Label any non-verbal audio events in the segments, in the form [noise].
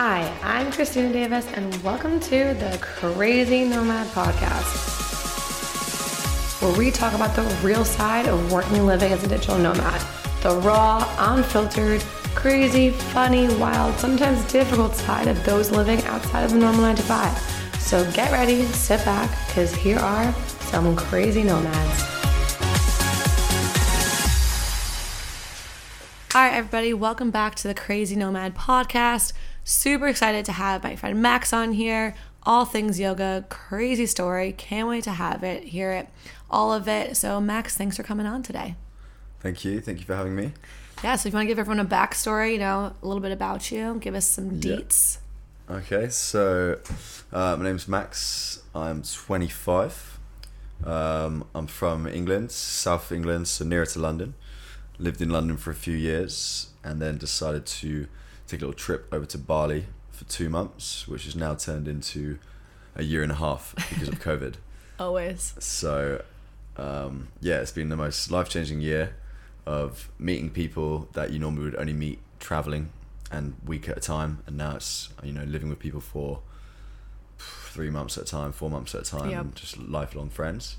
Hi, I'm Christina Davis, and welcome to the Crazy Nomad Podcast, where we talk about the real side of working and living as a digital nomad the raw, unfiltered, crazy, funny, wild, sometimes difficult side of those living outside of the normal 9 to 5. So get ready, sit back, because here are some crazy nomads. All right, everybody, welcome back to the Crazy Nomad podcast. Super excited to have my friend Max on here. All things yoga, crazy story. Can't wait to have it, hear it, all of it. So, Max, thanks for coming on today. Thank you. Thank you for having me. Yeah, so if you want to give everyone a backstory, you know, a little bit about you, give us some deets. Yeah. Okay, so uh, my name's Max. I'm 25. Um, I'm from England, South England, so nearer to London. Lived in London for a few years and then decided to take a little trip over to Bali for two months, which has now turned into a year and a half because of [laughs] COVID. Always. So, um, yeah, it's been the most life changing year of meeting people that you normally would only meet traveling and week at a time and now it's you know living with people for three months at a time four months at a time yep. just lifelong friends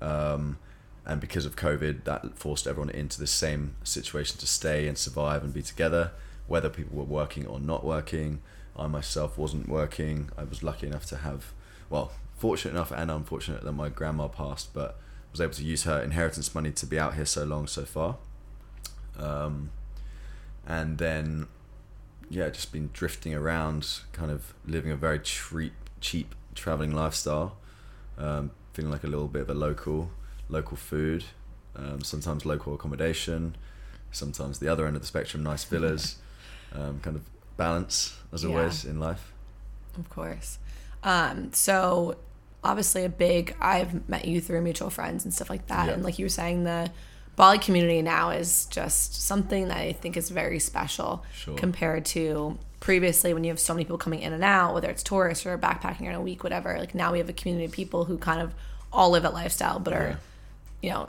um, and because of covid that forced everyone into the same situation to stay and survive and be together whether people were working or not working i myself wasn't working i was lucky enough to have well fortunate enough and unfortunate that my grandma passed but was able to use her inheritance money to be out here so long so far. Um, and then, yeah, just been drifting around, kind of living a very cheap, cheap traveling lifestyle. Um, feeling like a little bit of a local, local food, um, sometimes local accommodation, sometimes the other end of the spectrum, nice villas, um, kind of balance as yeah. always in life. Of course. Um, so obviously a big I've met you through mutual friends and stuff like that. Yeah. And like you were saying, the Bali community now is just something that I think is very special sure. compared to previously when you have so many people coming in and out, whether it's tourists or backpacking in a week, whatever. Like now we have a community of people who kind of all live at lifestyle but are, you know,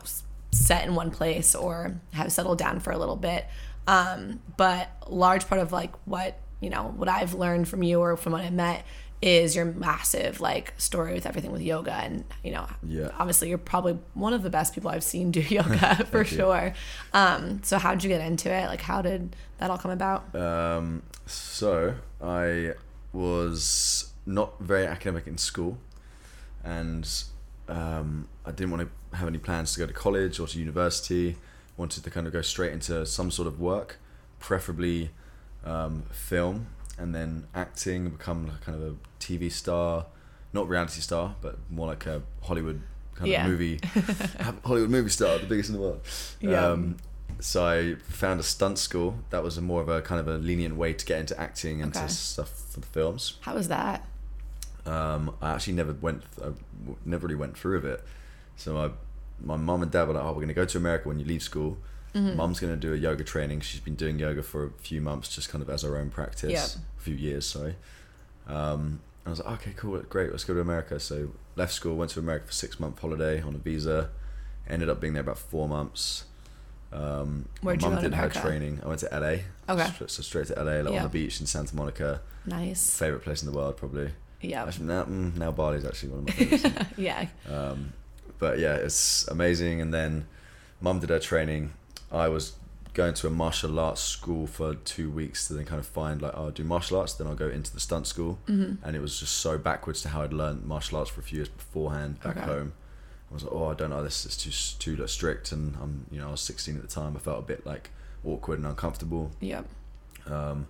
set in one place or have settled down for a little bit. Um, but large part of like what you know what I've learned from you or from what I met is your massive like story with everything with yoga. And you know yeah. obviously you're probably one of the best people i've seen do [laughs] yoga [laughs] for sure. Um, so how did you get into it? Like how did that all come about? Um, so i was not very academic in school and um, i didn't want to have any plans to go to college or to university wanted to kind of go straight into some sort of work preferably um, film and then acting, become kind of a TV star, not reality star, but more like a Hollywood kind yeah. of movie, [laughs] [laughs] Hollywood movie star, the biggest in the world. Yeah. Um, so I found a stunt school that was a more of a kind of a lenient way to get into acting and okay. to stuff for the films. How was that? Um, I actually never went, I never really went through with it. So my my mom and dad were like, "Oh, we're gonna go to America when you leave school." Mm-hmm. Mum's going to do a yoga training. She's been doing yoga for a few months, just kind of as her own practice. A few years, sorry. Um, I was like, okay, cool, great, let's go to America. So left school, went to America for six month holiday on a visa. Ended up being there about four months. Um, Where'd my mum did her training. I went to LA. Okay. So, so straight to LA, like on the beach in Santa Monica. Nice. Favorite place in the world, probably. Yeah. Now, mm, now Bali's actually one of my favorites. [laughs] yeah. Um, but yeah, it's amazing. And then mum did her training. I was going to a martial arts school for two weeks to then kind of find like oh, I'll do martial arts then I'll go into the stunt school. Mm-hmm. and it was just so backwards to how I'd learned martial arts for a few years beforehand back okay. home. I was like oh I don't know this is too too like, strict. And I'm you know I was 16 at the time. I felt a bit like awkward and uncomfortable. Yeah um,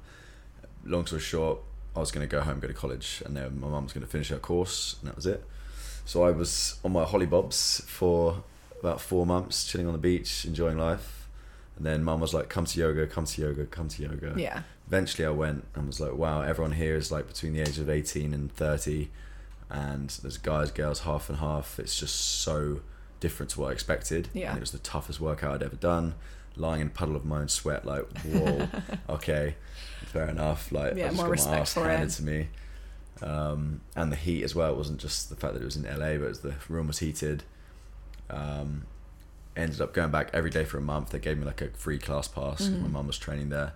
long story short I was going to go home go to college and then my mum was going to finish her course and that was it so I was on my hollybobs for about four months chilling on the beach enjoying life and then mum was like, come to yoga, come to yoga, come to yoga. Yeah. Eventually I went and was like, wow, everyone here is like between the age of 18 and 30. And there's guys, girls, half and half. It's just so different to what I expected. Yeah. And it was the toughest workout I'd ever done. Lying in a puddle of my own sweat, like, whoa, [laughs] okay, fair enough. Like, yeah, I just more got respect my ass handed it. to me. Um, and the heat as well. It wasn't just the fact that it was in LA, but it was the room was heated. Um, ended up going back every day for a month. They gave me like a free class pass. Mm-hmm. My mum was training there,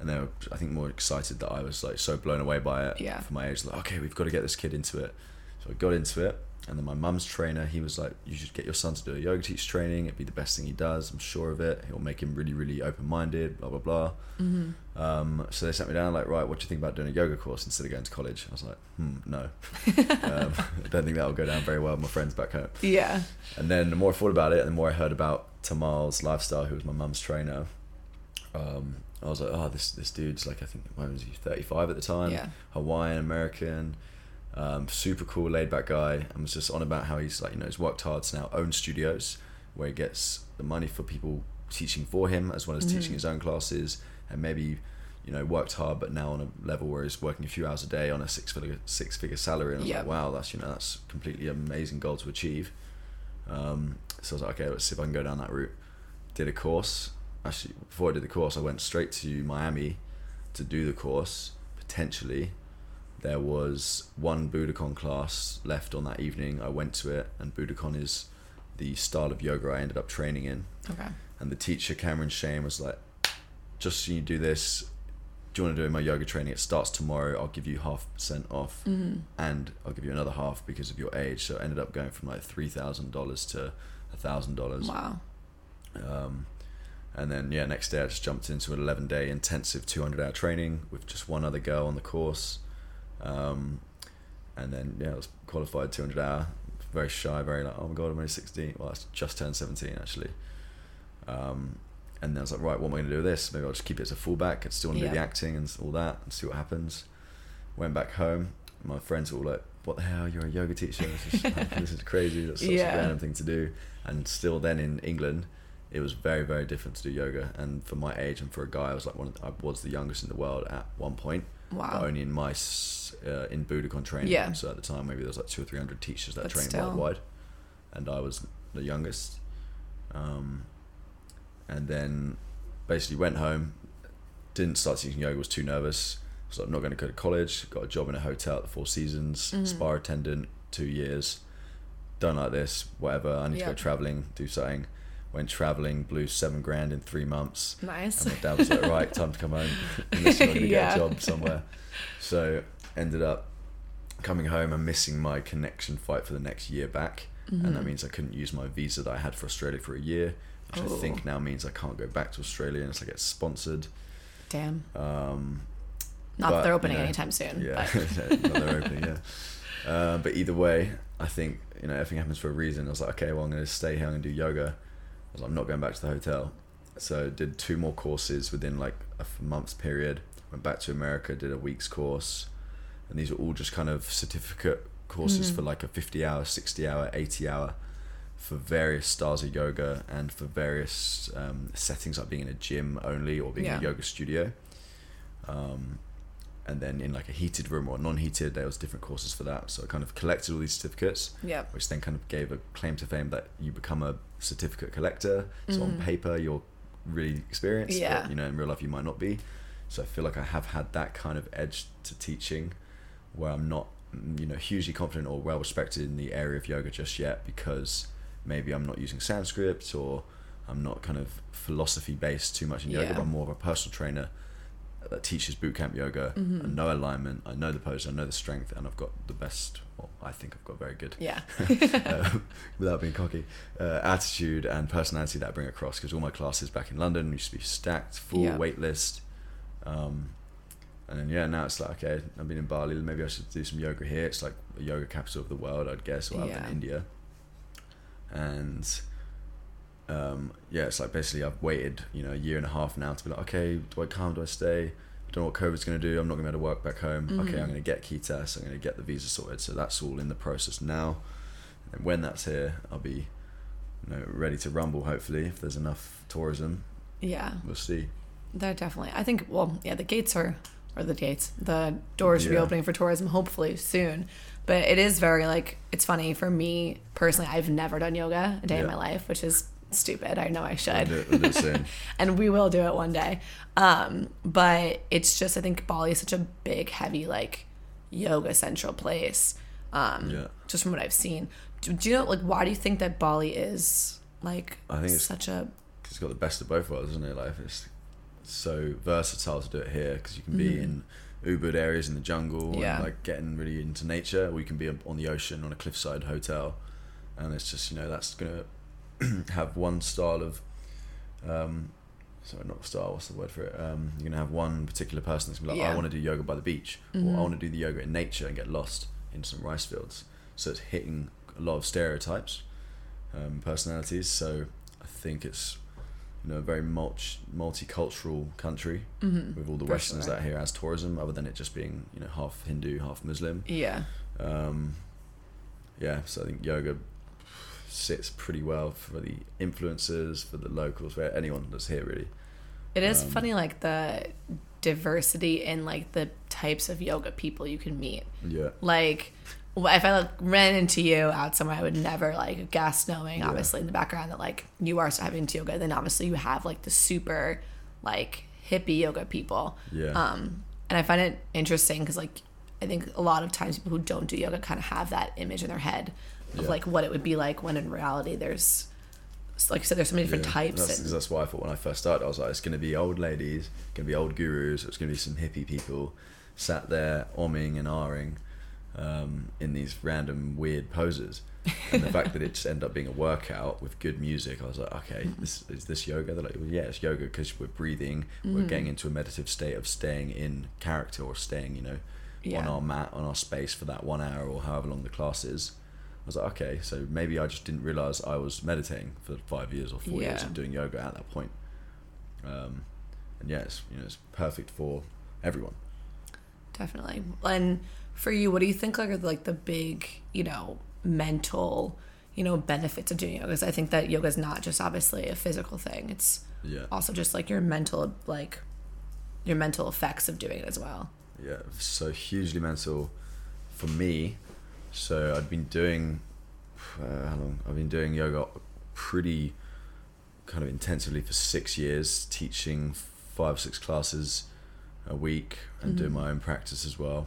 and they were I think more excited that I was like so blown away by it. Yeah. For my age, like okay, we've got to get this kid into it. So I got into it, and then my mum's trainer, he was like, you should get your son to do a yoga teacher training. It'd be the best thing he does. I'm sure of it. It'll make him really really open minded. Blah blah blah. Mm-hmm. Um, so they sat me down like, right, what do you think about doing a yoga course instead of going to college? I was like, hmm, no. [laughs] um, I don't think that will go down very well with my friends back home. Yeah. And then the more I thought about it, and the more I heard about Tamal's lifestyle, who was my mum's trainer, um, I was like, oh, this this dude's like, I think, when was he, 35 at the time? Yeah. Hawaiian American, um, super cool, laid back guy. And was just on about how he's like, you know, he's worked hard to now own studios where he gets the money for people teaching for him as well as Mm-hmm. teaching his own classes and maybe you know worked hard but now on a level where he's working a few hours a day on a six figure six figure salary and I was Yeah. like wow that's you know that's completely amazing goal to achieve um, so I was like okay let's see if I can go down that route did a course actually before I did the course I went straight to Miami to do the course potentially there was one Budokon class left on that evening I went to it and Budokon is the style of yoga I ended up training in Okay. and the teacher Cameron Shayne was like, "Just so you do this, do you want to do my yoga training? It starts tomorrow. I'll give you half percent off, Mm-hmm. and I'll give you another half because of your age." So it ended up going from like three thousand dollars to a thousand dollars. Wow. Um, and then yeah, next day I just jumped into an eleven day intensive two hundred hour training with just one other girl on the course, um, and then yeah, I was qualified two hundred hour. Very shy, very like oh my god, I'm only sixteen. Well, I just turned seventeen actually. Um, and then I was like, right, what am I going to do with this? Maybe I'll just keep it as a fullback. I still want to do the acting and all that, and see what happens. Went back home. My friends were all like, "What the hell? You're a yoga teacher? This is, [laughs] this is crazy. That's such Yeah. a random thing to do." And still, then in England, it was very, very different to do yoga. And for my age and for a guy, I was like one. Of the, I was the youngest in the world at one point, Wow. but only in my uh, in Budokon training. Yeah. So at the time, maybe there was like two or three hundred teachers that But trained still. worldwide, and I was the youngest. Um, and then basically went home, didn't start teaching yoga, was too nervous. So I'm not going to go to college. Got a job in a hotel at the Four Seasons, Mhm. spa attendant, two years. Done like this, whatever. I need to go traveling, do something. Went traveling, blew seven grand in three months. Nice. And my dad was like, right, time to come home. Unless you're going to Yeah. get a [laughs] job somewhere. So ended up coming home and missing my connection fight for the next year back. And that Mhm. means I couldn't use my visa that I had for Australia for a year, which I Oh. think now means I can't go back to Australia unless I get sponsored. Damn. Um, Not but, that they're opening you know, anytime soon. yeah, [laughs] But not they're opening, yeah. Uh, but either way, I think you know everything happens for a reason. I was like, okay, well I'm going to stay here. I'm going to do yoga. I was like, I'm not going back to the hotel. So did two more courses within like a month's period. Went back to America, did a week's course, and these were all just kind of certificate courses Mhm. for like a 50 hour, 60 hour, 80 hour for various styles of yoga and for various um, settings like being in a gym only or being in a yoga studio. Um, and then in like a heated room or non-heated, there was different courses for that. So I kind of collected all these certificates, yeah. which then kind of gave a claim to fame that you become a certificate collector. So on Mhm. paper, you're really experienced, Yeah. but you know in real life you might not be. So I feel like I have had that kind of edge to teaching, where I'm not, mm, you know, hugely confident or well respected in the area of yoga just yet because maybe I'm not using Sanskrit or I'm not kind of philosophy based too much in yoga, Yeah. but I'm more of a personal trainer that teaches bootcamp yoga. Mhm. I know alignment, I know the pose, I know the strength, and I've got the best. Well, I think I've got very good Yeah. [laughs] uh, without being cocky, uh, attitude and personality that I bring across. Because all my classes back in London used to be stacked, full Yeah. wait list. Um, and then yeah, now it's like okay, I've been in Bali. Maybe I should do some yoga here. It's like a yoga capital of the world, I'd guess, or Yeah. in India. And um, yeah, it's like basically I've waited, you know, a year and a half now to be like, okay, do I come? Do I stay? Don't know what COVID's going to do. I'm not going to be able to work back home. Okay, Mhm. I'm going to get KITAS. I'm going to get the visa sorted. So that's all in the process now. And when that's here, I'll be, you know, ready to rumble. Hopefully, if there's enough tourism, Yeah. we'll see. They're definitely. I think. Well, yeah. The gates are, or the gates. The doors should be Yeah. opening for tourism hopefully soon. But it is very like it's funny for me personally. I've never done yoga a day in my life, which is stupid. I know I should. we'll [laughs] and we will do it one day. Um, but it's just I think Bali is such a big, heavy like yoga central place. Um, Yeah. just from what I've seen. Do, do you know like why do you think that Bali is like I think it's- such a it's got the best of both worlds, isn't it? Like it's so versatile to do it here because you can be in Ubud areas in the jungle Yeah. and like getting really into nature, or you can be on the ocean on a cliffside hotel, and it's just you know that's gonna [clears throat] have one style of, um, sorry not style, what's the word for it? Um, you're gonna have one particular person that's gonna be like, Yeah. I want to do yoga by the beach, or Mhm. I want to do the yoga in nature and get lost in some rice fields. So it's hitting a lot of stereotypes, um, personalities. So I think it's you know a very multi multicultural country Mm-hmm. with all the For Westerners sure. that here as tourism, other than it just being you know half Hindu, half Muslim. Yeah. Um, yeah, so I think yoga sits pretty well for the influencers, for the locals, for anyone that's here really. It is Um, funny, like the diversity in like the types of yoga people you can meet. Yeah, Like, if I like, ran into you out somewhere, I would never like guess, knowing Yeah. obviously in the background that like you are having into yoga. Then obviously you have like the super like hippie yoga people. yeah, Um, and I find it interesting because like I think a lot of times people who don't do yoga kind of have that image in their head of Yeah. like what it would be like when in reality there's like you said there's so many different Yeah, types That's, and that's why I thought when I first started, I was like, it's going to be old ladies, going to be old gurus, it's going to be some hippie people sat there omming and ahhing um, in these random weird poses. And the fact that it just ended up being a workout with good music, I was like, okay, Mm-hmm. [laughs] this is this yoga. They're like, well, yeah, it's yoga because we're breathing, Mm-hmm. we're getting into a meditative state of staying in character or staying, you know, on our mat, on our space for that one hour or however long the class is. I was like, okay, so maybe I just didn't realize I was meditating for five years or four years Yeah. and doing yoga at that point. Um, and yeah, it's you know it's perfect for everyone. definitely and for you what do you think are like the big you know mental you know benefits of doing yoga because i think that yoga is not just obviously a physical thing it's Yeah, also just like your mental like your mental effects of doing it as well yeah. So hugely mental for me. So I'd been doing uh, how long? I've been doing yoga pretty kind of intensively for six years, teaching five six classes a week and doing my own practice as well.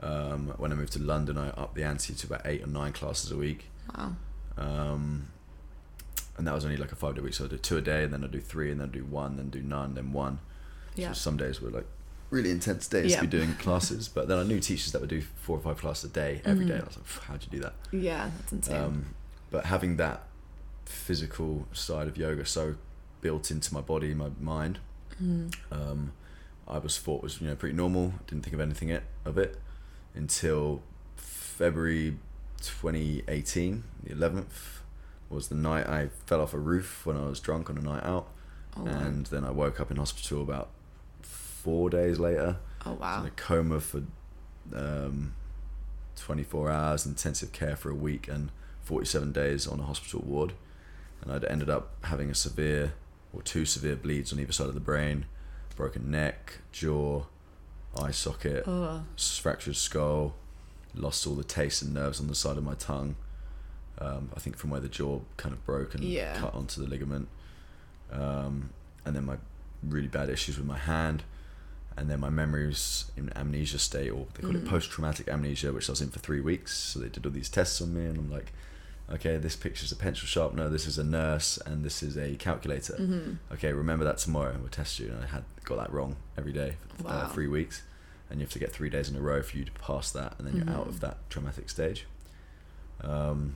Um, when I moved to London, I upped the ante to about eight or nine classes a week. wow Um, and that was only like a five day week. So I do two a day, and then I do three, and then do one, then do none, then one. yeah So some days were like really intense days Yeah. to be doing classes. But then I knew teachers that would do four or five classes a day every Mhm. day. I was like, how'd you do that? yeah that's insane Um, but having that physical side of yoga so built into my body, my mind, Mm. um, I was thought was you know pretty normal. Didn't think of anything it, of it until February 2018. The 11th was the night I fell off a roof when I was drunk on a night out, oh, wow. and then I woke up in hospital about four days later. oh wow in a coma for um, 24 hours, intensive care for a week, and 47 days on a hospital ward. And I'd ended up having a severe or two severe bleeds on either side of the brain, broken neck, jaw, eye socket, oh fractured skull, lost all the taste and nerves on the side of my tongue. Um, I think from where the jaw kind of broke and Yeah. cut onto the ligament. Um, and then my really bad issues with my hand. And then my memories in amnesia state, or they call it Mm. post traumatic amnesia, which I was in for three weeks. So they did all these tests on me, and I'm like, okay, this picture's a pencil sharpener, this is a nurse, and this is a calculator hmm okay, remember that tomorrow and we'll test you. And I had got that wrong every day for Wow. uh, three weeks. And you have to get three days in a row for you to pass that, and then you're out Mhm. of that traumatic stage. Um,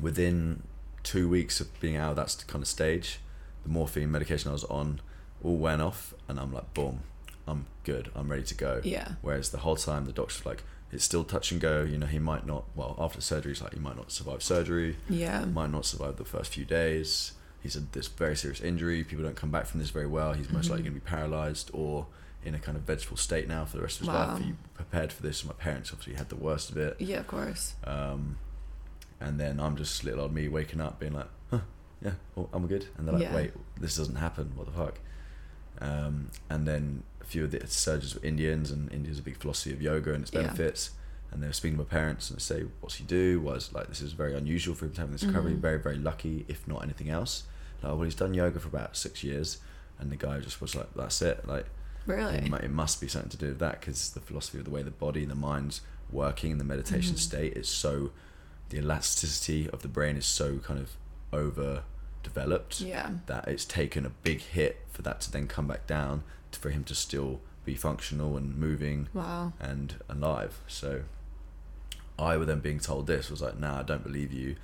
within two weeks of being out of that kind of stage, the morphine medication I was on all went off, and I'm like, boom, I'm good, I'm ready to go. yeah Whereas the whole time the doctor's like, it's still touch and go. You know, he might not. Well, after surgery, he's like, he might not survive surgery yeah might not survive the first few days. He's had this very serious injury. People don't come back from this very well. He's most likely Mhm. going to be paralyzed or in a kind of vegetable state now for the rest of his Wow. life. Are you prepared for this? My parents obviously had the worst of it. yeah of course Um, and then I'm just little old me waking up being like, huh, yeah, oh, I'm good. And they're like, Yeah. wait, this doesn't happen. What the fuck? Um, and then a few of the surgeons were Indians, and India's a big philosophy of yoga and its Yeah. benefits. And they were speaking to my parents and they say, "What's he do?" Was like, "This is very unusual for him to have this recovery. Mhm. Very, very lucky, if not anything else." Like, well, he's done yoga for about six years, and the guy just was like, "That's it." Like, really it, it must be something to do with that because the philosophy of the way the body and the mind's working in the meditation Mhm. state is so the elasticity of the brain is so kind of over developed. Yeah. That it's taken a big hit for that to then come back down to, for him to still be functional and moving Wow. and alive. So I were then being told this was like, nah, I don't believe you.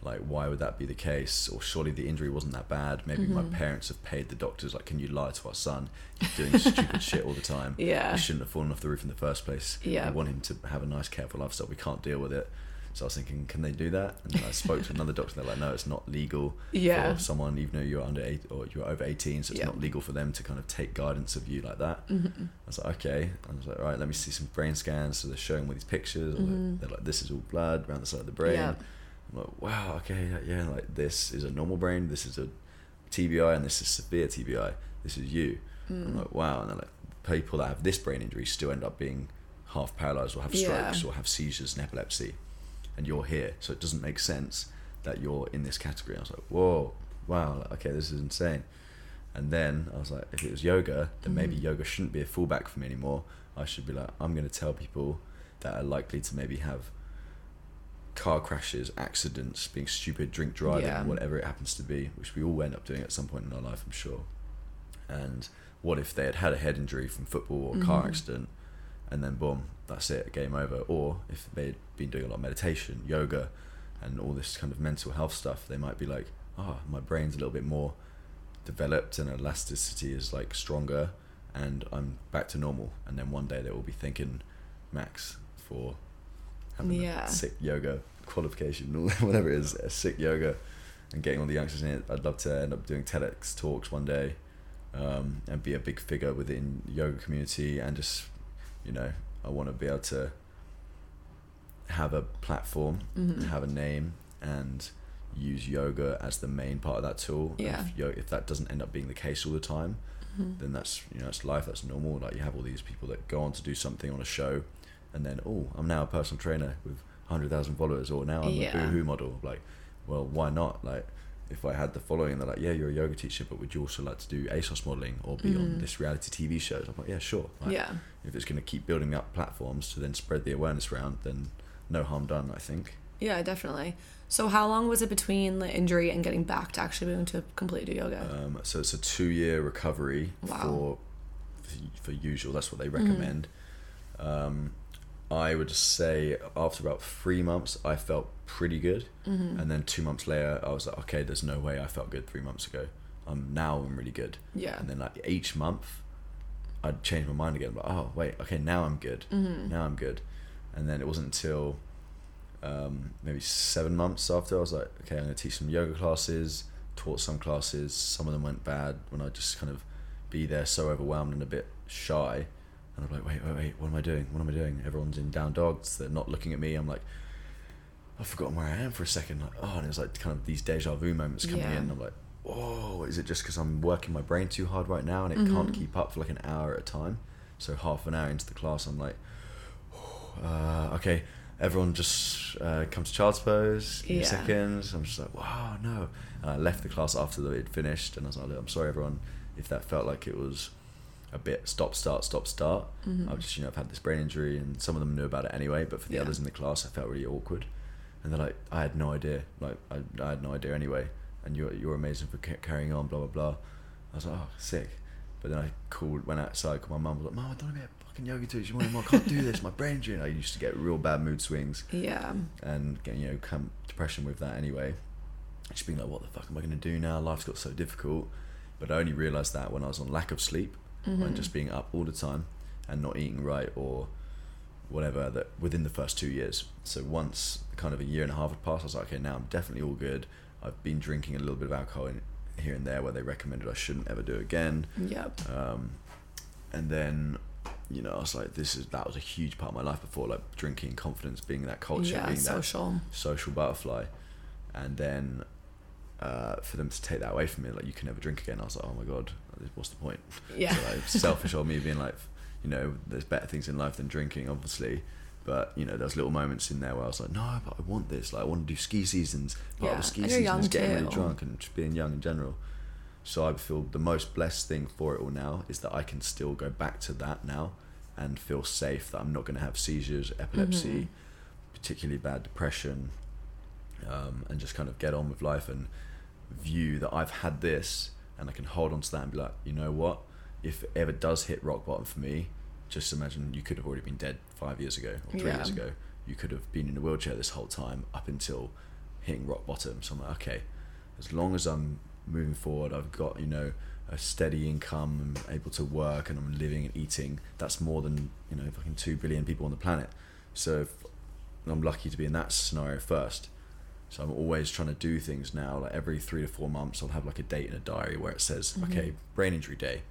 Like, why would that be the case? Or surely the injury wasn't that bad. Maybe my Mm-hmm. parents have paid the doctors. Like, can you lie to our son? He's doing [laughs] stupid shit all the time. Yeah. He shouldn't have fallen off the roof in the first place. Yeah. We want him to have a nice, careful lifestyle. We can't deal with it. So I was thinking, can they do that? And then I spoke to another doctor. and They're like, no, it's not legal Yeah. for someone, even though you're under eight or you're over 18. So it's Yeah. not legal for them to kind of take guidance of you like that. Mm-hmm. I was like, okay. I was like, all right, let me see some brain scans. So they're showing me these pictures. Like, they're like, this is all blood around the side of the brain. Mm-hmm. Yeah. I'm like, wow, okay, yeah, yeah. Like, this is a normal brain. This is a TBI, and this is severe TBI. This is you. Mm. I'm like, wow. And they're like, people that have this brain injury still end up being half paralyzed or have Yeah. strokes or have seizures and epilepsy. And you're here. So it doesn't make sense that you're in this category. I was like, whoa, wow, okay, this is insane. And then I was like, if it was yoga, then maybe Mm-hmm. yoga shouldn't be a fallback for me anymore. I should be like, I'm going to tell people that are likely to maybe have car crashes, accidents, being stupid, drink driving, Yeah. whatever it happens to be, which we all end up doing at some point in our life, I'm sure. And what if they had had a head injury from football or car Mhm. accident, and then boom, that's it, game over. Or if they'd been doing a lot of meditation, yoga, and all this kind of mental health stuff, they might be like, oh, my brain's a little bit more developed and elasticity is like stronger, and I'm back to normal. And then one day they will be thanking Max for having Yeah. a sick yoga qualification, [laughs] or whatever it is, a sick yoga, and getting all the youngsters in it. I'd love to end up doing TEDx talks one day, um, and be a big figure within the yoga community, and just, you know, I want to be able to have a platform, Mhm. have a name, and use yoga as the main part of that tool. Yeah. If, yo- if that doesn't end up being the case all the time, Mhm. then that's you know it's life. That's normal. Like you have all these people that go on to do something on a show, and then oh, I'm now a personal trainer with hundred thousand followers, or now I'm Yeah. a boohoo model. Like, well, why not? Like, if I had the following, they're like, yeah, you're a yoga teacher, but would you also like to do ASOS modeling or be on Mhm. this reality TV shows? I'm like, yeah, sure. Like, Yeah. If it's going to keep building up platforms to then spread the awareness around, then no harm done. I think. Yeah, definitely. So how long was it between the injury and getting back to actually being able to completely do yoga? Um, so it's a two-year recovery Wow. for for usual. That's what they recommend. Um, I would say after about three months, I felt pretty good, Mm-hmm. and then two months later, I was like, okay, there's no way I felt good three months ago. Um, now I'm really good, yeah. and then like each month, I'd change my mind again. Like, oh wait, okay, now I'm good. Mm-hmm. Now I'm good, and then it wasn't until um, maybe seven months after I was like, okay, I'm gonna teach some yoga classes. Taught some classes. Some of them went bad when I just kind of be there so overwhelmed and a bit shy. And I'm like, wait, wait, wait, what am I doing? What am I doing? Everyone's in down dogs. They're not looking at me. I'm like, I've forgotten where I am for a second. Like, oh, and it was like kind of these deja vu moments coming Yeah. in. I'm like, oh, is it just because I'm working my brain too hard right now and it can't Mhm. keep up for like an hour at a time? So half an hour into the class, I'm like, uh, okay, everyone just uh, come to child's pose. Give me a Yeah. second. I'm just like, wow, no. And I left the class after it finished, and I was like, I'm sorry, everyone, if that felt like it was a bit stop, start, stop, start. Mhm. I've just, you know, I've had this brain injury, and some of them knew about it anyway, but for the Yeah. others in the class, I felt really awkward. And they're like, I had no idea. Like, I, I had no idea anyway. And you're, you're amazing for ca- carrying on, blah, blah, blah. I was like, oh, sick. But then I called, went outside, called my mum, was like, Mum, I don't want to be a fucking yoga teacher anymore. I can't do this. My brain injury. And I used to get real bad mood swings Yeah. and you know, come depression with that anyway. Just being like, what the fuck am I going to do now? Life's got so difficult. But I only realised that when I was on lack of sleep Mhm. and just being up all the time and not eating right or whatever that within the first two years. So once kind of a year and a half had passed, I was like, okay, now I'm definitely all good. I've been drinking a little bit of alcohol in, here and there where they recommended I shouldn't ever do again. Yep. Um, and then, you know, I was like, this is that was a huge part of my life before, like drinking, confidence, being that culture, yeah. being that Social. social butterfly, and then uh, for them to take that away from me, like you can never drink again. I was like, oh my god, what's the point? Yeah. So, like, [laughs] selfish of me being like, you know, there's better things in life than drinking, obviously. But you know, there's little moments in there where I was like, no, but I want this. Like, I want to do ski seasons. Part Yeah, of the ski season is getting really drunk and just being young in general. So I feel the most blessed thing for it all now is that I can still go back to that now and feel safe that I'm not going to have seizures, epilepsy, Mhm. particularly bad depression, um, and just kind of get on with life. And view that I've had this and I can hold on to that and be like, you know what? If it ever does hit rock bottom for me, just imagine you could have already been dead five years ago or three Yeah. years ago. You could have been in a wheelchair this whole time up until hitting rock bottom. So I'm like, okay, as long as I'm moving forward, I've got, you know, a steady income, I'm able to work and I'm living and eating. That's more than, you know, fucking two billion people on the planet. So if I'm lucky to be in that scenario first. So I'm always trying to do things now. Like every three to four months, I'll have like a date in a diary where it says, mm-hmm. okay, brain injury day.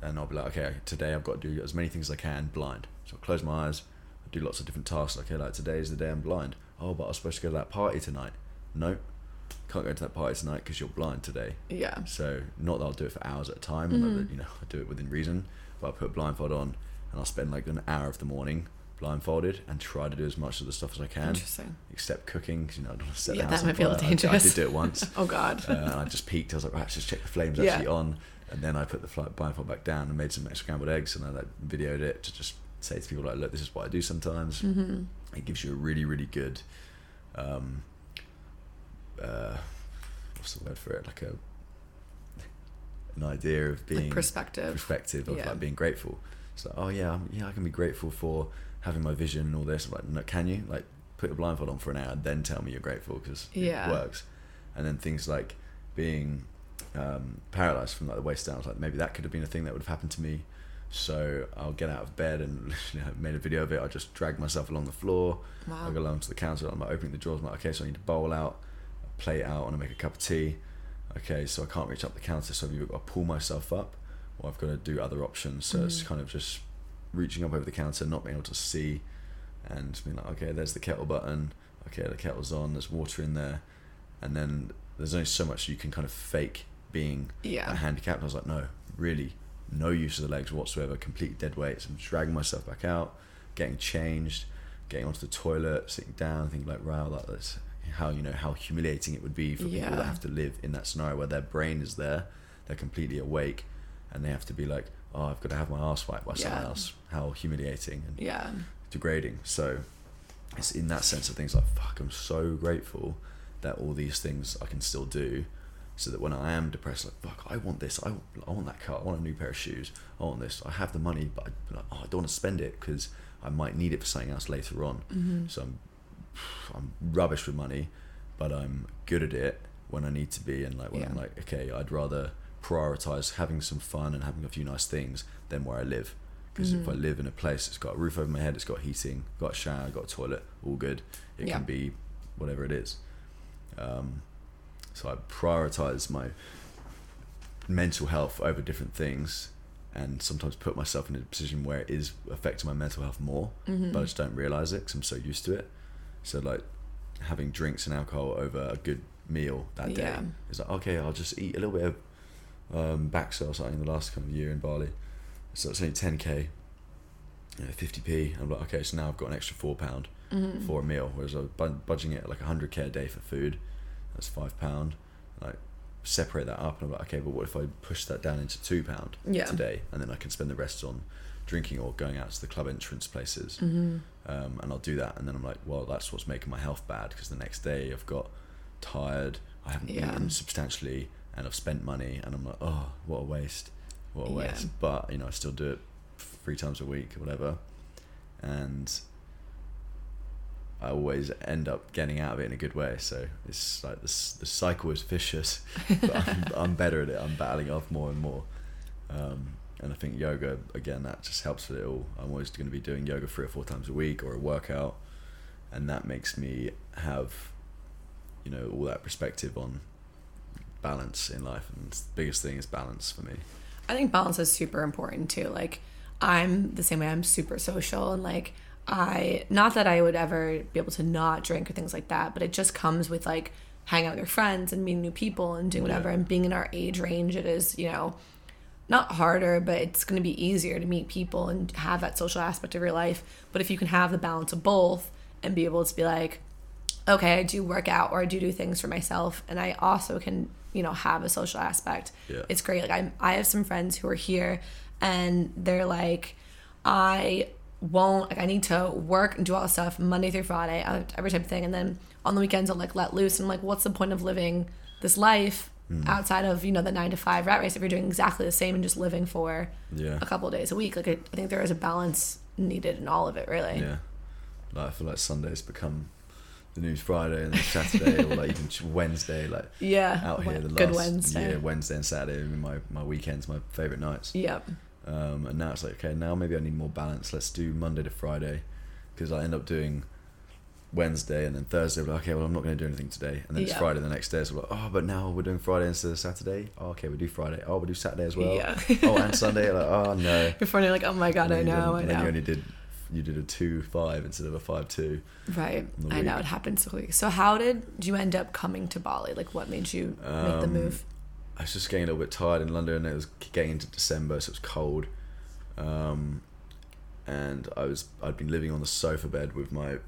And I'll be like, okay, today I've got to do as many things as I can blind. So I'll close my eyes, I do lots of different tasks. Okay, like today is the day I'm blind. Oh, but I was supposed to go to that party tonight. No, can't go to that party tonight because you're blind today. Yeah. So not that I'll do it for hours at a time, and that, mm-hmm. you know [laughs] I do it within reason. But I put a blindfold on, and I'll spend like an hour of the morning blindfolded and try to do as much of the stuff as I can, Interesting. except cooking. 'cause, you know, I don't want to set Yeah, the that might on be a fire. little I- I, did do it once, [laughs] Oh God. uh, and I just peeked. I was like, right, just check the flames Yeah. actually on, and then I put the blindfold back down and made some scrambled eggs, and I like videoed it to just say to people like, look, this is what I do sometimes. mm-hmm. It gives you a really, really good, um, uh, what's the word for it? Like a an idea of being Like perspective. perspective of Yeah. like being grateful. So, like, oh yeah, yeah, I can be grateful for having my vision and all this. I'm like, no, can you like put a blindfold on for an hour and then tell me you're grateful because Yeah. it works. And then things like being um, paralyzed from like the waist down. I was like, maybe that could have been a thing that would have happened to me. So I'll get out of bed and [laughs] you know, made a video of it. I just drag myself along the floor. Wow. I go along to the counter. I'm like opening the drawers. I'm like, okay, so I need to bowl out, a plate out, and I make a cup of tea. Okay, so I can't reach up the counter, so I've got to pull myself up, or I've got to do other options. So it's Mhm. kind of just reaching up over the counter, not being able to see, and being like, okay, there's the kettle button. Okay, the kettle's on. There's water in there, and then there's only so much you can kind of fake being Yeah. a handicapped. I was like, no, really, no use of the legs whatsoever. Complete dead weight. So I'm dragging myself back out, getting changed, getting onto the toilet, sitting down, thinking like, wow, that, that's how you know how humiliating it would be for people that have to live in that scenario where their brain is there, they're completely awake, and they have to be like, oh, I've got to have my ass wiped by someone Yeah. else. How humiliating and Yeah. degrading. So it's in that sense of things like fuck. I'm so grateful that all these things I can still do, so that when I am depressed, like fuck, I want this. I, I want that car. I want a new pair of shoes. I want this. I have the money, but I, oh, I don't want to spend it because I might need it for something else later on. Mm-hmm. So I'm I'm rubbish with money, but I'm good at it when I need to be, and like when I'm like, okay, I'd rather prioritize having some fun and having a few nice things than where I live. Because if I Mhm. live in a place that's got a roof over my head, it's got heating, got a shower, got a toilet, all good. It Yeah. can be whatever it is. Um, so I prioritize my mental health over different things, and sometimes put myself in a position where it is affecting my mental health more Mm-hmm. but I just don't realize it because I'm so used to it. So like having drinks and alcohol over a good meal that day Yeah. is like okay, I'll just eat a little bit of um, Baxter or something the last kind of year in Bali. So it's only 10k, you know, 50p. I'm like okay, so now I've got an extra four pound Mm-hmm. for a meal, whereas I was budging it like 100k a day for food. That's five pound. Like separate that up, and I'm like okay, but what if I push that down into two pound Yeah. today, and then I can spend the rest on drinking or going out to the club entrance places Mm-hmm. um, and I'll do that, and then I'm like, well, that's what's making my health bad because the next day I've got tired, I haven't Yeah. eaten substantially, and I've spent money, and I'm like, oh, what a waste, what a Yeah. waste. But you know, I still do it three times a week or whatever, and I always end up getting out of it in a good way. So it's like this, the cycle is vicious, [laughs] but I'm, I'm better at it. I'm battling off more and more. Um, and I think yoga again that just helps with it all. I'm always going to be doing yoga three or four times a week or a workout, and that makes me have, you know, all that perspective on balance in life. And the biggest thing is balance for me. I think balance is super important too. Like I'm the same way. I'm super social and like I not that I would ever be able to not drink or things like that, but it just comes with like hanging out with your friends and meeting new people and doing whatever. Yeah. And being in our age range, it is you know not harder, but it's going to be easier to meet people and have that social aspect of your life. But if you can have the balance of both and be able to be like, okay, I do work out or I do do things for myself, and I also can, you know, have a social aspect. Yeah. It's great. Like I, I have some friends who are here, and they're like, I won't like I need to work and do all this stuff Monday through Friday, uh, every type of thing, and then on the weekends I'll like let loose. And I'm like, what's the point of living this life Hmm. outside of you know the nine to five rat race if you're doing exactly the same and just living for Yeah. a couple of days a week like I, I think there is a balance needed in all of it really Yeah. Like I feel like Sundays become the news Friday and then Saturday or like even [laughs] Wednesday. Like yeah out here, the good last wednesday year, Wednesday and Saturday, my my weekends, my favorite nights. yep Um, and now it's like, okay, now maybe I need more balance. Let's do Monday to Friday, because I end up doing Wednesday and then Thursday. Like, okay, well, I'm not going to do anything today, and then it's Friday the next day. So like, oh, but now we're doing Friday instead of Saturday. Oh, okay, we do Friday. Oh, we do Saturday as well. Yeah. oh, and Sunday. Like, [laughs] oh no. before you're like oh my god i you know i and then you know only did you did a two five instead of a five two. right i know it happens so quickly so how did you end up coming to bali like what made you make the Um, move I was just getting a little bit tired in London. It was getting into December, so it was cold. Um, and I was I'd been living on the sofa bed with my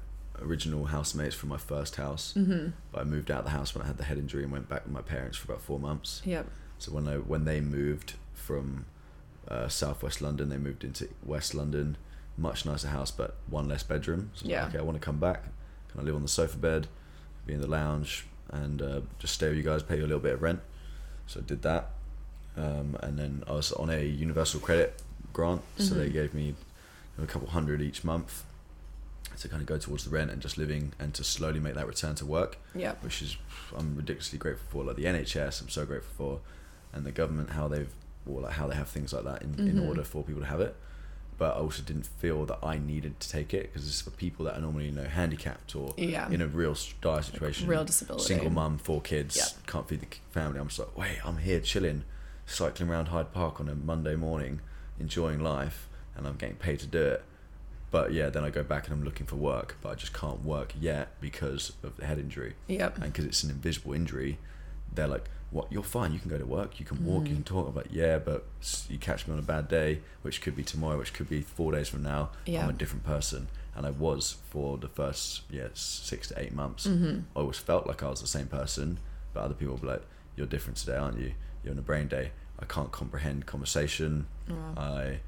original housemates from my first house. mm-hmm. But I moved out of the house when I had the head injury and went back with my parents for about four months. yep So when I when they moved from uh, southwest London, they moved into West London. Much nicer house, but one less bedroom. So was like, Yeah. okay, I want to come back. Can I live on the sofa bed, be in the lounge, and uh, just stay with you guys, pay you a little bit of rent? So I did that, um, and then I was on a universal credit grant, so they Mhm. gave me a couple hundred each month to kind of go towards the rent and just living and to slowly make that return to work yep which is I'm ridiculously grateful for. Like the NHS, I'm so grateful for, and the government how they've or like how they have things like that in, in Mhm. order for people to have it. But I also didn't feel that I needed to take it because it's for people that are normally you know handicapped or yeah in a real dire situation, real disability single mum, four kids, Yep. can't feed the family. I'm just like, wait, I'm here chilling, cycling around Hyde Park on a Monday morning, enjoying life, and I'm getting paid to do it. But yeah, then I go back and I'm looking for work, but I just can't work yet because of the head injury yep and because it's an invisible injury, they're like, "What? You're fine. You can go to work. You can walk. You Mm. can talk." I'm like, "Yeah, but you catch me on a bad day, which could be tomorrow, which could be four days from now. Yeah. I'm a different person." And I was for the first yeah six to eight months. mm-hmm. I always felt like I was the same person, but other people be like, "You're different today, aren't you? You're on a brain day. I can't comprehend conversation. I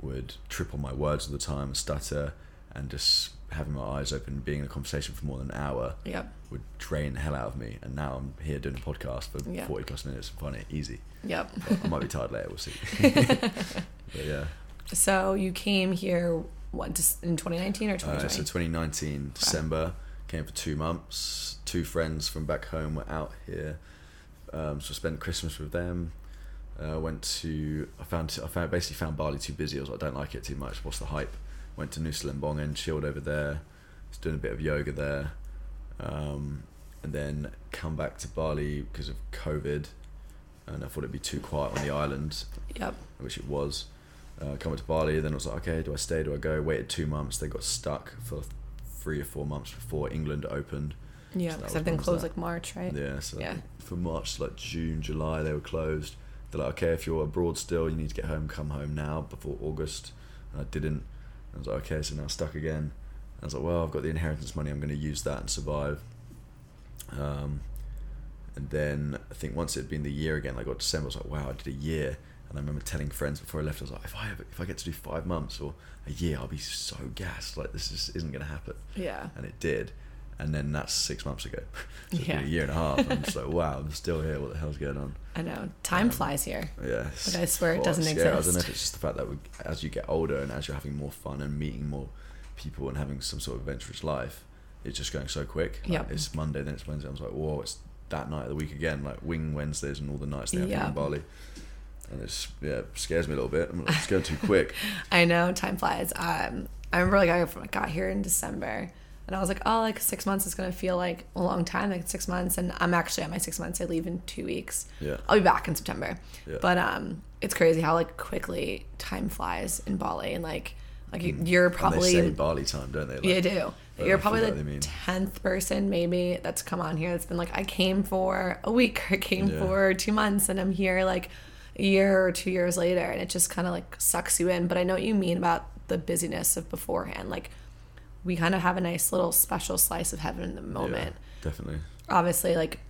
would trip on my words all the time, stutter, and just having my eyes open, being in a conversation for more than an hour." would drain the hell out of me. And now I'm here doing a podcast for Yeah. 40 plus minutes and finding it easy. yep But I might be tired later, we'll see. [laughs] but yeah. So you came here what in 2019 or Uh, 2020? so 2019, December, came for two months. Two friends from back home were out here. Um, so I spent Christmas with them. Uh, went to I found I found basically found Bali too busy. I was like, I don't like it too much. What's the hype? Went to Nusa Lembongan and chilled over there. Was doing a bit of yoga there, um, and then come back to Bali because of COVID, and I thought it'd be too quiet on the island, yep. which it was. Uh, coming to Bali, then I was like, okay, do I stay? Do I go? Waited two months. They got stuck for three or four months before England opened. Yeah, So because was- I've been closed like March, right? Yeah, so Yeah. for March, like June, July, they were closed. They're like, okay, if you're abroad still, you need to get home. Come home now before August. And I didn't. I was like, okay, so now I'm stuck again. I was like, well, I've got the inheritance money. I'm going to use that and survive. Um, and then I think once it had been the year again, like got December, I was like, wow, I did a year. And I remember telling friends before I left, I was like, if I have, if I get to do five months or a year, I'll be so gassed. Like this just isn't going to happen Yeah. and it did. And then that's six months ago. [laughs] So it's been Yeah. a year and a half. I'm just like, [laughs] wow, I'm still here. What the hell's going on? I know. Time Um, flies here. Yeah. Like, I swear it doesn't it's scary. I don't know if it's just the fact that we, as you get older and as you're having more fun and meeting more people and having some sort of adventurous life, it's just going so quick. Like, Yep. It's Monday, then it's Wednesday. I was like, whoa, it's that night of the week again. Like wing Wednesdays and all the nights they have Yeah. in Bali. And it's yeah scares me a little bit. I'm like, it's going too quick. [laughs] I know. Time flies. Um, I remember like I got here in December, and I was like, oh, like six months is gonna feel like a long time, like six months. And I'm actually at my six months. I leave in two weeks. Yeah. I'll be back in September. Yeah. But um, it's crazy how like quickly time flies in Bali, and like like you- you're Mm. And they probably say Bali time, don't they? Like, Yeah, do. You're probably the what they mean. tenth person maybe that's come on here that's been like, I came for a week or [laughs] I came Yeah. for two months and I'm here like a year or two years later and it just kind of like sucks you in. But I know what you mean about the busyness of beforehand. Like we kind of have a nice little special slice of heaven in the moment. Yeah, definitely. Obviously, like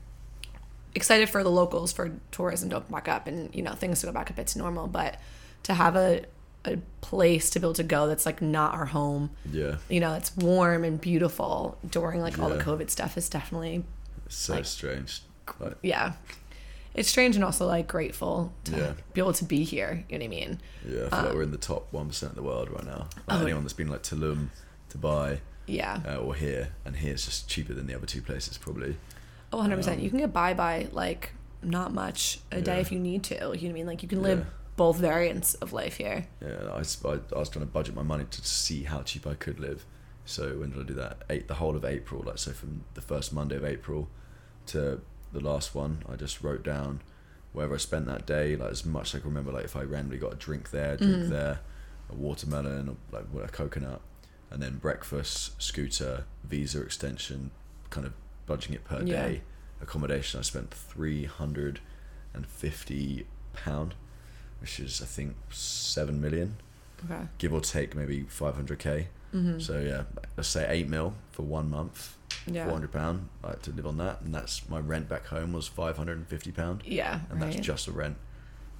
excited for the locals for tourism to open back up and you know things to go back a bit to normal, but to have a a place to be able to go that's like not our home Yeah. you know, it's warm and beautiful during like all the COVID stuff is definitely It's so Like- strange. Like, yeah. It's strange and also like grateful to Yeah. be able to be here. You know what I mean? yeah, I feel like um, we're in the top one percent of the world right now. Like Oh. anyone that's been like Tulum, Dubai, Yeah. uh, or here, and here it's just cheaper than the other two places probably. Oh, 100%. you can get by by like not much a day Yeah. if you need to. You know what I mean? Like you can live Yeah. both variants of life here. Yeah, I was trying to budget my money to see how cheap I could live. So when did I do that? Eight, the whole of April, like so from the first Monday of April to the last one, I just wrote down wherever I spent that day, like as much as I can remember. Like if I randomly got a drink there, a drink there, a watermelon, or like what, a coconut, and then breakfast, scooter, visa extension, kind of budging it per Yeah. day. Accommodation, I spent three hundred and fifty pound, which is I think seven million Okay. give or take maybe 500k. Mm-hmm. So yeah, let's say eight mil for one month, Yeah. 400 pound I like to live on that, and that's my rent back home was 550 pound, Yeah. and right. that's just the rent.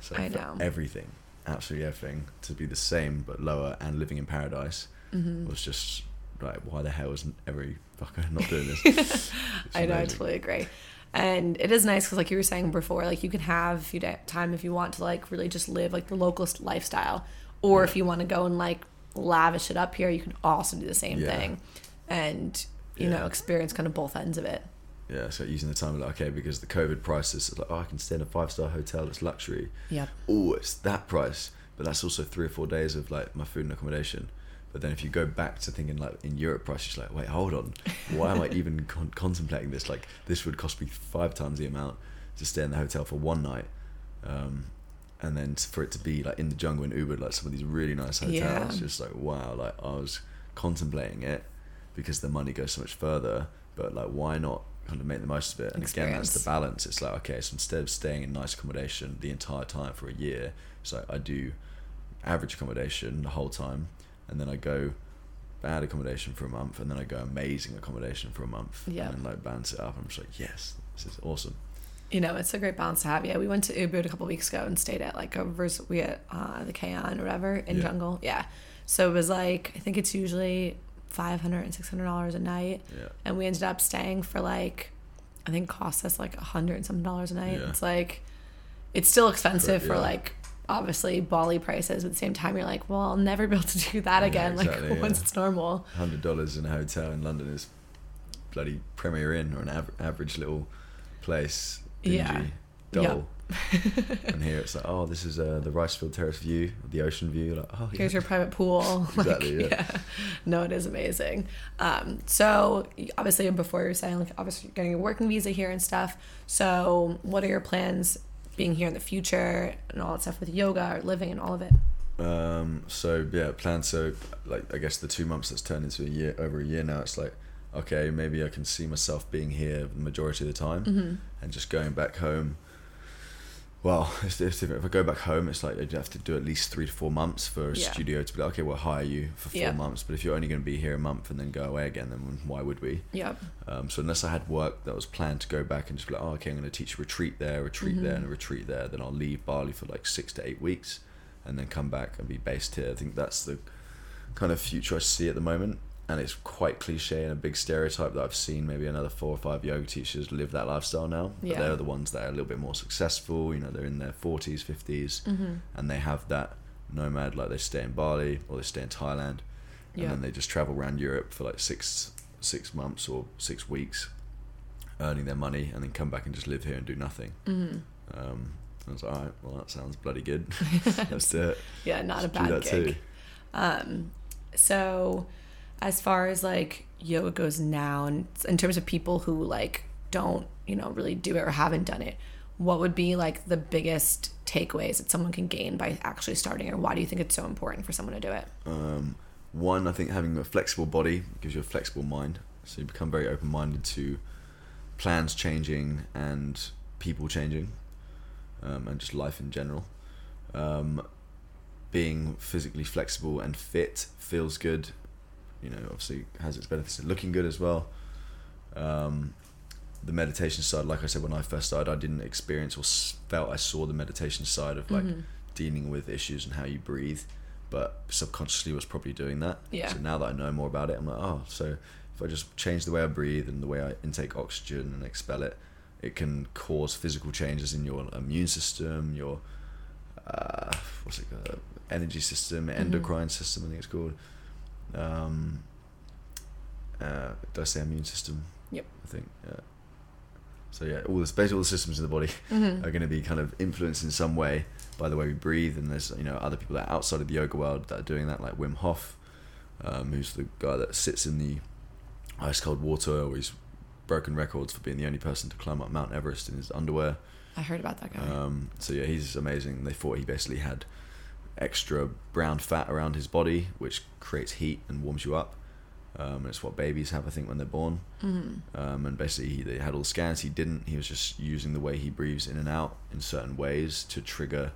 So I know. everything, absolutely everything, to be the same but lower and living in paradise Mm-hmm. was just like, why the hell isn't every fucker not doing this? [laughs] I know, I totally agree. And it is nice because, like you were saying before, like you can have a few day- time if you want to, like really just live like the local lifestyle, or if you want to go and like lavish it up here, you can also do the same Yeah. thing, and you know experience kind of both ends of it. Yeah, so using the time like okay, because the COVID prices, it's like oh, I can stay in a five star hotel, it's luxury. Yep. oh, it's that price, but that's also three or four days of like my food and accommodation. But then if you go back to thinking like in Europe prices, like, wait, hold on, why am I [laughs] even con- contemplating this? Like this would cost me five times the amount to stay in the hotel for one night, um, and then for it to be like in the jungle in Ubud, like some of these really nice hotels. Yeah. Just like wow, like I was contemplating it because the money goes so much further. But like, why not kind of make the most of it? And again, that's the balance. It's like okay, so instead of staying in nice accommodation the entire time for a year, so I do average accommodation the whole time, and then I go bad accommodation for a month, and then I go amazing accommodation for a month, Yeah. and like balance it up. I'm just like, yes, this is awesome. You know, it's a great balance to have. Yeah, we went to Ubud a couple weeks ago and stayed at like a res- we at uh, the Kayon or whatever in Yeah. jungle. Yeah, so it was like I think it's usually five hundred and six hundred dollars a night. Yeah, and we ended up staying for like I think cost us like a hundred and some dollars a night. Yeah. It's like it's still expensive For- for like obviously Bali prices, but at the same time you're like, well, I'll never be able to do that Yeah, again. exactly, like [laughs] once it's normal. hundred dollars in a hotel in London is bloody Premier Inn or an av- average little place, dingy, Yeah. dull. [laughs] and here it's like, oh, this is uh, the Ricefield Terrace view, the ocean view. Like, oh, yeah. Here's your private pool. [laughs] Like, Exactly, yeah. No, it is amazing. Um, so obviously before you were saying like obviously you're getting a working visa here and stuff. So what are your plans being here in the future and all that stuff with yoga or living and all of it? Um, so yeah, plan. So like, I guess the two months that's turned into a year, over a year now. It's like, okay, maybe I can see myself being here the majority of the time, Mm-hmm. and just going back home. Well, [laughs] if, if, if I go back home, it's like you'd have to do at least three to four months for a Yeah. studio to be like, okay, we'll hire you for four Yeah. months. But if you're only going to be here a month and then go away again, then why would we? Yep. Um, so unless I had work that was planned to go back and just be like, oh, okay, I'm going to teach a retreat there, retreat there, and a retreat there, then I'll leave Bali for like six to eight weeks, and then come back and be based here. I think that's the kind of future I see at the moment, and it's quite cliche and a big stereotype that I've seen. Maybe another four or five yoga teachers live that lifestyle now, but Yeah. they're the ones that are a little bit more successful. You know, they're in their forties, fifties, Mm-hmm. and they have that nomad, like they stay in Bali or they stay in Thailand, and Yeah. then they just travel around Europe for like six six months or six weeks, earning their money, and then come back and just live here and do nothing. Mm-hmm. Um, I was like, all right, well that sounds bloody good. [laughs] Let's do it. Yeah, not a Let's do bad gig. Um, so as far as like yoga goes now, and in terms of people who like don't, you know, really do it or haven't done it, what would be like the biggest takeaways that someone can gain by actually starting, or why do you think it's so important for someone to do it? Um, one, I think having a flexible body gives you a flexible mind, so you become very open minded to plans changing and people changing, um, and just life in general. Um, being physically flexible and fit feels good. You know, obviously has its benefits. Looking good as well. Um, the meditation side, like I said, when I first started, I didn't experience or felt I saw the meditation side of like Mm-hmm. dealing with issues and how you breathe, but subconsciously was probably doing that. Yeah. So now that I know more about it, I'm like, oh, so if I just change the way I breathe and the way I intake oxygen and expel it, it can cause physical changes in your immune system, your uh, what's it called? energy system, endocrine system. I think it's called. Um, uh, did I say immune system? Yep. I think. Yeah. So yeah, all the basically all the systems in the body are going to be kind of influenced in some way by the way we breathe. And there's you know other people that are outside of the yoga world that are doing that, like Wim Hof, um, who's the guy that sits in the ice cold water. Or he's broken records for being the only person to climb up Mount Everest in his underwear. I heard about that guy. Um, so yeah, he's amazing. They thought he basically had extra brown fat around his body, which creates heat and warms you up. Um, it's what babies have, I think, when they're born. Mm-hmm. Um, and basically, he, they had all the scans. He didn't. He was just using the way he breathes in and out in certain ways to trigger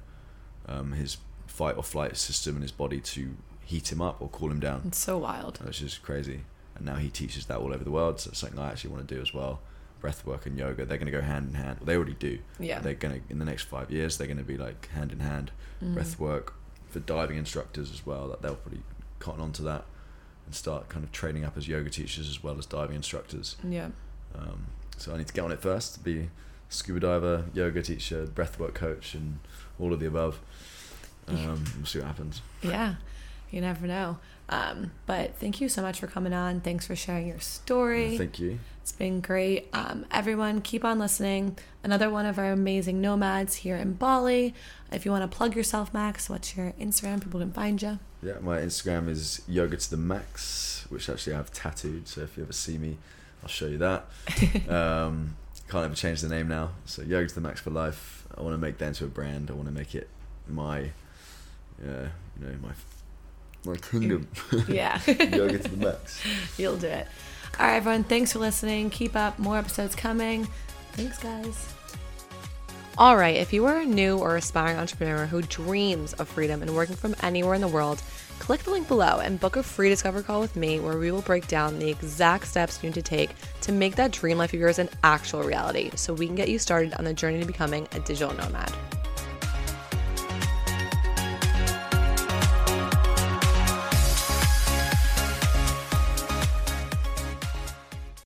um, his fight or flight system in his body to heat him up or cool him down. it's so wild. Which is crazy. And now he teaches that all over the world. So it's something I actually want to do as well. Breath work and yoga, they're going to go hand in hand. Well, they already do. Yeah. They're going to, in the next five years, they're going to be like hand in hand. Mm-hmm. Breath work for diving instructors as well. That they'll probably cotton onto that and start kind of training up as yoga teachers as well as diving instructors. Yeah. Um, so I need to get on it first. to Be scuba diver, yoga teacher, breathwork coach, and all of the above. Um, we'll see what happens. Yeah. You never know. Um, but thank you so much for coming on. Thanks for sharing your story. Thank you. It's been great. Um, everyone, keep on listening. Another one of our amazing nomads here in Bali. If you want to plug yourself, Max, what's your Instagram? People can find you. Yeah, my Instagram is yoga to the max, which actually I have tattooed. So if you ever see me, I'll show you that. [laughs] um, can't ever change the name now. So yoga to the max for life. I want to make that into a brand. I want to make it my, yeah, you know, my my kingdom. Yeah. [laughs] yoga to the max. [laughs] You'll do it. All right, everyone. Thanks for listening. Keep up. More episodes coming. Thanks, guys. All right, if you are a new or aspiring entrepreneur who dreams of freedom and working from anywhere in the world, click the link below and book a free discover call with me where we will break down the exact steps you need to take to make that dream life of yours an actual reality so we can get you started on the journey to becoming a digital nomad.